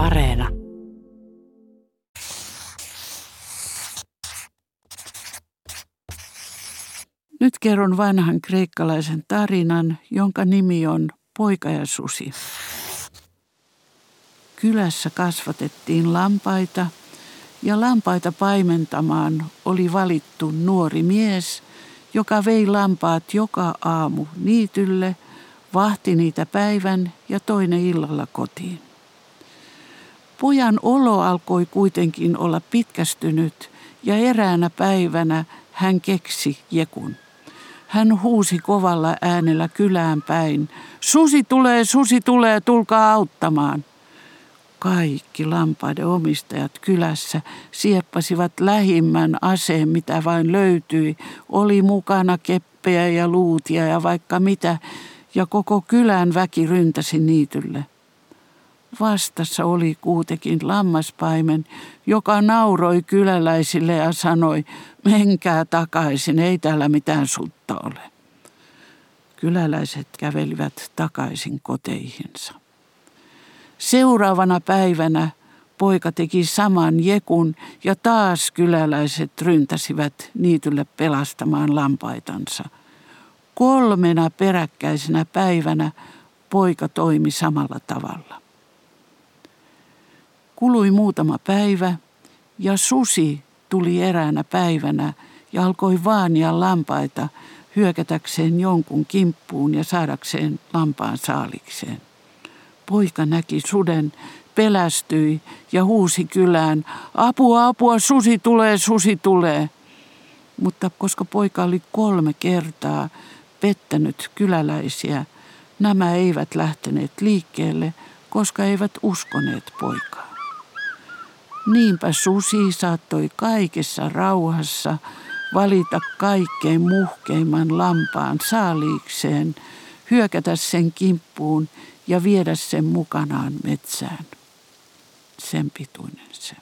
Areena. Nyt kerron vanhan kreikkalaisen tarinan, jonka nimi on Poika ja susi. Kylässä kasvatettiin lampaita ja lampaita paimentamaan oli valittu nuori mies, joka vei lampaat joka aamu niitylle, vahti niitä päivän ja toinen illalla kotiin. Pojan olo alkoi kuitenkin olla pitkästynyt ja eräänä päivänä hän keksi jekun. Hän huusi kovalla äänellä kylään päin. Susi tulee, susi tulee, tulkaa auttamaan. Kaikki lampaiden omistajat kylässä sieppasivat lähimmän aseen, mitä vain löytyi. Oli mukana keppejä ja luutia ja vaikka mitä, ja koko kylän väki ryntäsi niitylle. Vastassa oli kuitenkin lammaspaimen, joka nauroi kyläläisille ja sanoi, menkää takaisin, ei täällä mitään sutta ole. Kyläläiset kävelivät takaisin koteihinsa. Seuraavana päivänä poika teki saman jekun ja taas kyläläiset ryntäsivät niitylle pelastamaan lampaitansa. Kolmena peräkkäisenä päivänä poika toimi samalla tavalla. Kului muutama päivä ja susi tuli eräänä päivänä ja alkoi vaania lampaita hyökätäkseen jonkun kimppuun ja saadakseen lampaan saalikseen. Poika näki suden, pelästyi ja huusi kylään, apua, apua, susi tulee, susi tulee. Mutta koska poika oli kolme kertaa pettänyt kyläläisiä, nämä eivät lähteneet liikkeelle, koska eivät uskoneet poikaa. Niinpä susi saattoi kaikessa rauhassa valita kaikkein muhkeimman lampaan saaliikseen, hyökätä sen kimppuun ja viedä sen mukanaan metsään. Sen pituinen se.